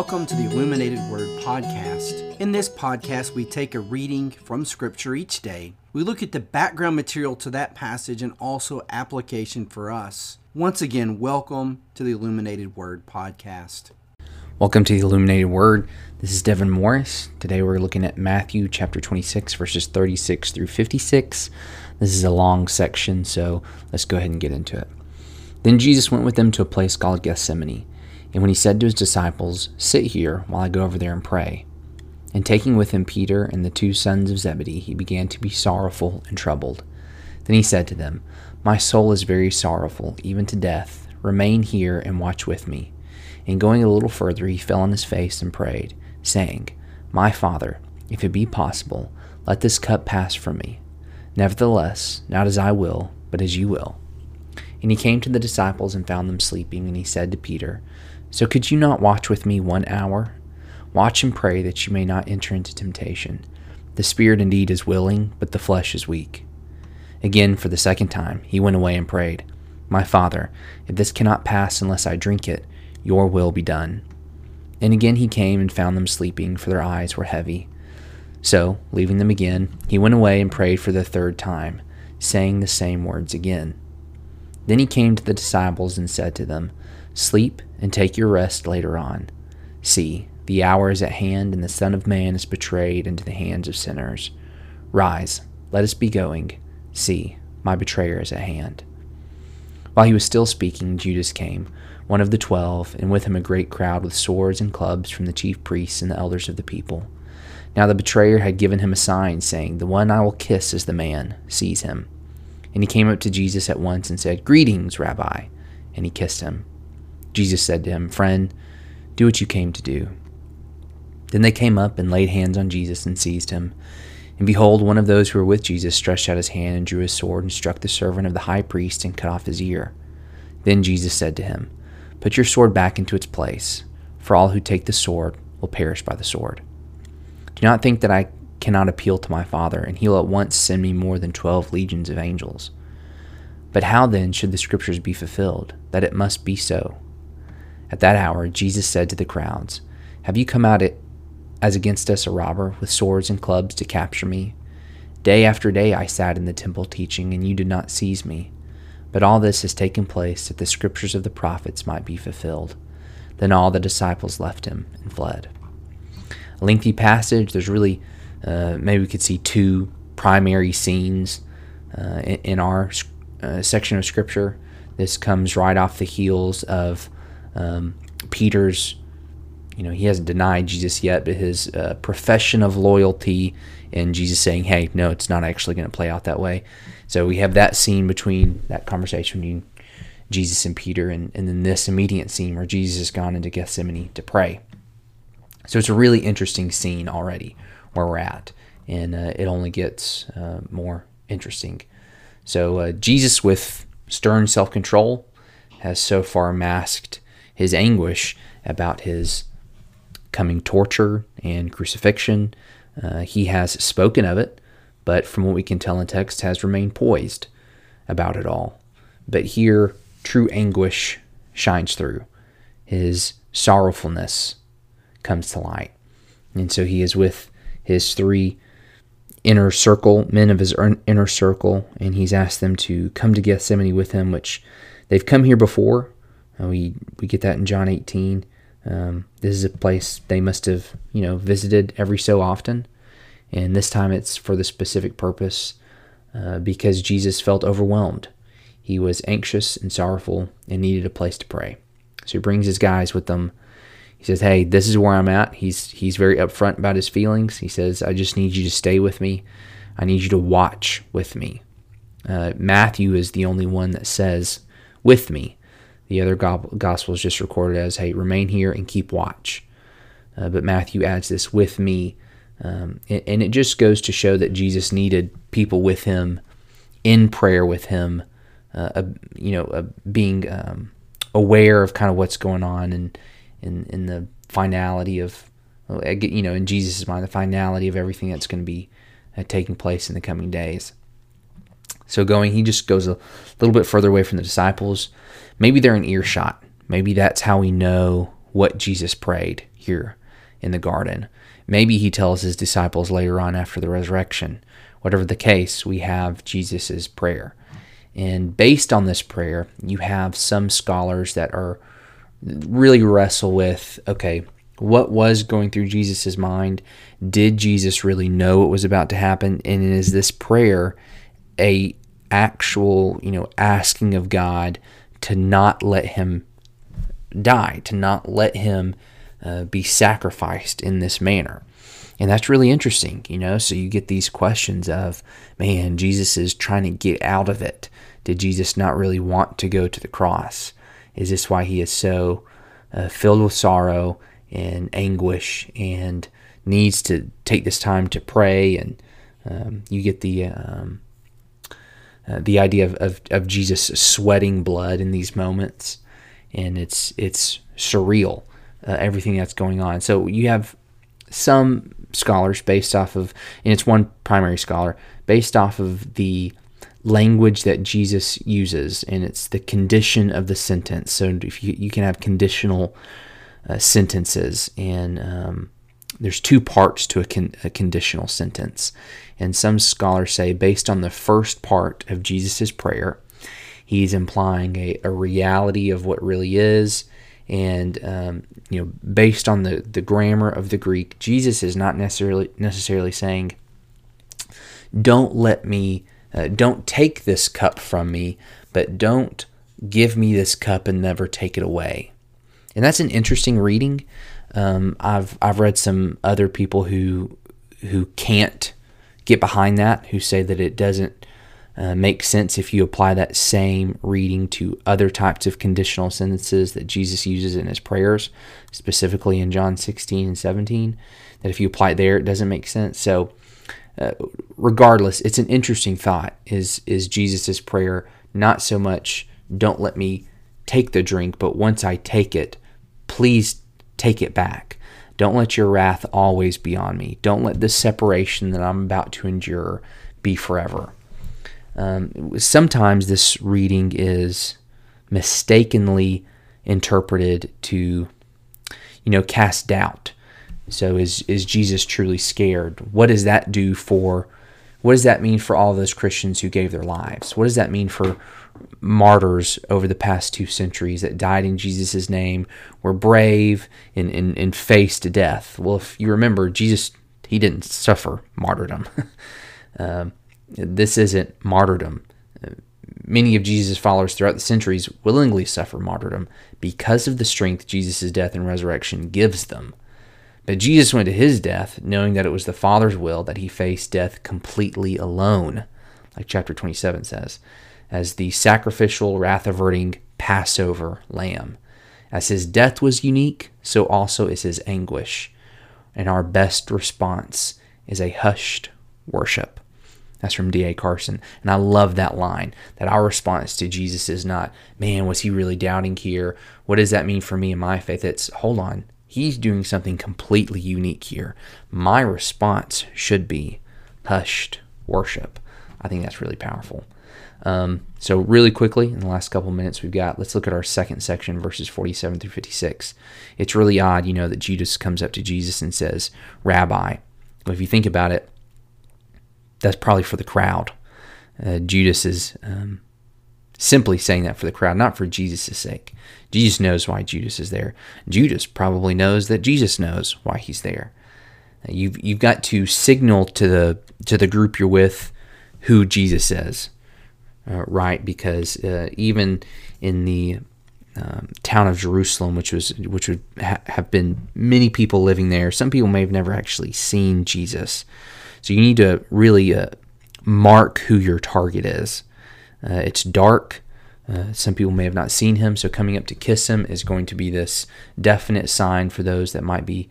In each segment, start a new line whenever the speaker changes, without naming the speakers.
Welcome to the Illuminated Word Podcast. In this podcast, we take a reading from Scripture each day. We look at the background material to that passage and also application for us. Once again, welcome to the Illuminated Word Podcast.
Welcome to the Illuminated Word. This is Devin Morris. Today we're looking at Matthew chapter 26, verses 36 through 56. This is a long section, so let's go ahead and get into it. Then Jesus went with them to a place called Gethsemane. And when he said to his disciples, Sit here while I go over there and pray. And taking with him Peter and the two sons of Zebedee, he began to be sorrowful and troubled. Then he said to them, My soul is very sorrowful, even to death. Remain here and watch with me. And going a little further, he fell on his face and prayed, saying, My Father, if it be possible, let this cup pass from me. Nevertheless, not as I will, but as you will. And he came to the disciples and found them sleeping, and he said to Peter, so could you not watch with me one hour? Watch and pray that you may not enter into temptation. The spirit indeed is willing, but the flesh is weak. Again, for the second time, he went away and prayed, My Father, if this cannot pass unless I drink it, your will be done. And again he came and found them sleeping, for their eyes were heavy. So, leaving them again, he went away and prayed for the third time, saying the same words again. Then he came to the disciples and said to them, Sleep and take your rest later on. See, the hour is at hand, and the Son of Man is betrayed into the hands of sinners. Rise, let us be going. See, my betrayer is at hand. While he was still speaking, Judas came, one of the twelve, and with him a great crowd with swords and clubs from the chief priests and the elders of the people. Now the betrayer had given him a sign, saying, The one I will kiss is the man, seize him. And he came up to Jesus at once and said, Greetings, Rabbi. And he kissed him. Jesus said to him, Friend, do what you came to do. Then they came up and laid hands on Jesus and seized him. And behold, one of those who were with Jesus stretched out his hand and drew his sword and struck the servant of the high priest and cut off his ear. Then Jesus said to him, Put your sword back into its place, for all who take the sword will perish by the sword. Do not think that I cannot appeal to my Father, and he will at once send me more than twelve legions of angels. But how then should the Scriptures be fulfilled, that it must be so? At that hour, Jesus said to the crowds, Have you come out as against us a robber with swords and clubs to capture me? Day after day I sat in the temple teaching, and you did not seize me. But all this has taken place that the scriptures of the prophets might be fulfilled. Then all the disciples left him and fled. A lengthy passage. There's really, uh, maybe we could see two primary scenes uh, in, in, our uh, section of scripture. This comes right off the heels of um, Peter's, you know, he hasn't denied Jesus yet, but his uh, profession of loyalty and Jesus saying, hey, no, it's not actually going to play out that way. So we have that scene between that conversation between Jesus and Peter, and, and then this immediate scene where Jesus has gone into Gethsemane to pray. So it's a really interesting scene already where we're at, and uh, it only gets uh, more interesting. So uh, Jesus, with stern self control, has so far masked his anguish about his coming torture and crucifixion. Uh, he has spoken of it, but from what we can tell in text, has remained poised about it all. But here, true anguish shines through. His sorrowfulness comes to light. And so he is with his three inner circle, men of his inner circle, and he's asked them to come to Gethsemane with him, which they've come here before, uh, we we get that in John 18. Um, this is a place they must have you know visited every so often, and this time it's for the specific purpose uh, because Jesus felt overwhelmed. He was anxious and sorrowful and needed a place to pray. So he brings his guys with them. He says, "Hey, this is where I'm at." He's he's very upfront about his feelings. He says, "I just need you to stay with me. I need you to watch with me." Uh, Matthew is the only one that says "with me." The other gospels just recorded as, hey, remain here and keep watch. Uh, but Matthew adds this with me. Um, and, and, it just goes to show that Jesus needed people with him in prayer with him, uh, you know, being um, aware of kind of what's going on and in, in the finality of, you know, in Jesus' mind, the finality of everything that's going to be uh, taking place in the coming days. So going, he just goes a little bit further away from the disciples. Maybe they're in earshot. Maybe that's how we know what Jesus prayed. here in the garden. Maybe he tells his disciples later on after the resurrection. Whatever the case, we have Jesus' prayer. And based on this prayer, you have some scholars that are really wrestle with okay, what was going through Jesus' mind? Did Jesus really know what was about to happen? And is this prayer a actual, you know, asking of God to not let him die, to not let him uh, be sacrificed in this manner? And that's really interesting, you know. So you get these questions of, man, Jesus is trying to get out of it. Did Jesus not really want to go to the cross? Is this why he is so uh, filled with sorrow and anguish and needs to take this time to pray? And um, you get the um, uh, the idea of, of, of Jesus sweating blood in these moments, and it's it's surreal. Uh, everything that's going on. So you have some scholars based off of, and it's one primary scholar based off of the language that Jesus uses, and it's the condition of the sentence. So if you, you can have conditional uh, sentences, and um, there's two parts to a, con- a, conditional sentence. And some scholars say, based on the first part of Jesus' prayer, he's implying a, a reality of what really is and um, you know based on the, the grammar of the greek jesus is not necessarily necessarily saying don't let me uh, don't take this cup from me but don't give me this cup and never take it away and that's an interesting reading um, i've i've read some other people who who can't get behind that who say that it doesn't uh, makes sense if you apply that same reading to other types of conditional sentences that Jesus uses in his prayers, specifically in John 16 and 17. That if you apply it there, it doesn't make sense. So, uh, regardless, it's an interesting thought. Is is Jesus's prayer not so much "Don't let me take the drink," but once I take it, please take it back. Don't let your wrath always be on me. Don't let this separation that I'm about to endure be forever. Um, sometimes this reading is mistakenly interpreted to, you know, cast doubt. So is is Jesus truly scared? What does that do for? What does that mean for all those Christians who gave their lives? What does that mean for martyrs over the past two centuries that died in Jesus' name, were brave and, and, and faced death? Well, if you remember, Jesus, he didn't suffer martyrdom. um, this isn't martyrdom. Many of Jesus' followers throughout the centuries willingly suffer martyrdom because of the strength Jesus' death and resurrection gives them. But Jesus went to his death knowing that it was the Father's will that he face death completely alone, like chapter 27 says, as the sacrificial, wrath averting Passover lamb. As his death was unique, so also is his anguish. And our best response is a hushed worship. That's from D.A. Carson. And I love that line that our response to Jesus is not, man, was he really doubting here? What does that mean for me and my faith? It's, hold on, he's doing something completely unique here. My response should be hushed worship. I think that's really powerful. Um, so, really quickly, in the last couple minutes we've got, let's look at our second section, verses 47 through 56. It's really odd, you know, that Judas comes up to Jesus and says, Rabbi. But if you think about it, that's probably for the crowd. Uh, Judas is um, simply saying that for the crowd, not for Jesus' sake. Jesus knows why Judas is there. Judas probably knows that Jesus knows why he's there. You've you've got to signal to the to the group you're with who Jesus is, uh, right? Because uh, even in the um, town of Jerusalem, which was which would ha- have been many people living there, some people may have never actually seen Jesus. So you need to really uh, mark who your target is. Uh, it's dark. Uh, some people may have not seen him, so coming up to kiss him is going to be this definite sign for those that might be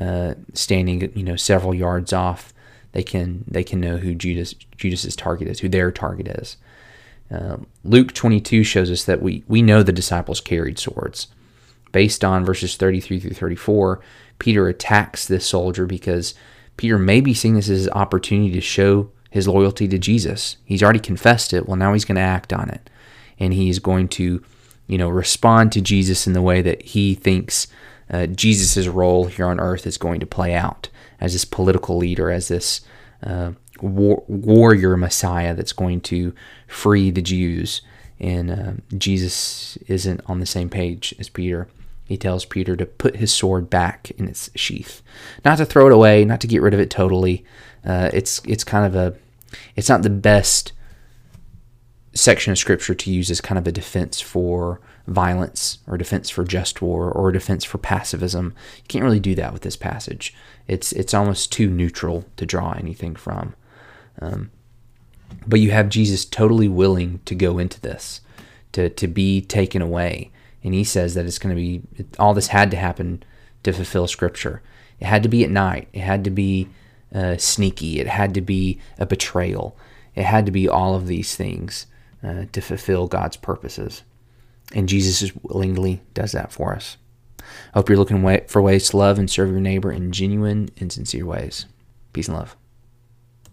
uh, standing, you know, several yards off. They can they can know who Judas Judas's target is, who their target is. Uh, Luke 22 shows us that we we know the disciples carried swords. Based on verses 33 through 34, Peter attacks this soldier because Peter may be seeing this as his opportunity to show his loyalty to Jesus. He's already confessed it. Well, now he's going to act on it. And he's going to, you know, respond to Jesus in the way that he thinks uh, Jesus' role here on earth is going to play out as this political leader, as this uh, war- warrior Messiah that's going to free the Jews. And uh, Jesus isn't on the same page as Peter. He tells Peter to put his sword back in its sheath, not to throw it away, not to get rid of it totally. Uh, it's it's kind of a, it's not the best section of scripture to use as kind of a defense for violence or defense for just war or a defense for pacifism. You can't really do that with this passage. It's it's almost too neutral to draw anything from. Um, but you have Jesus totally willing to go into this, to to be taken away, and he says that it's going to be all this had to happen to fulfill Scripture. It had to be at night. It had to be uh, sneaky. It had to be a betrayal. It had to be all of these things uh, to fulfill God's purposes. And Jesus willingly does that for us. I hope you're looking for ways to love and serve your neighbor in genuine and sincere ways. Peace and love.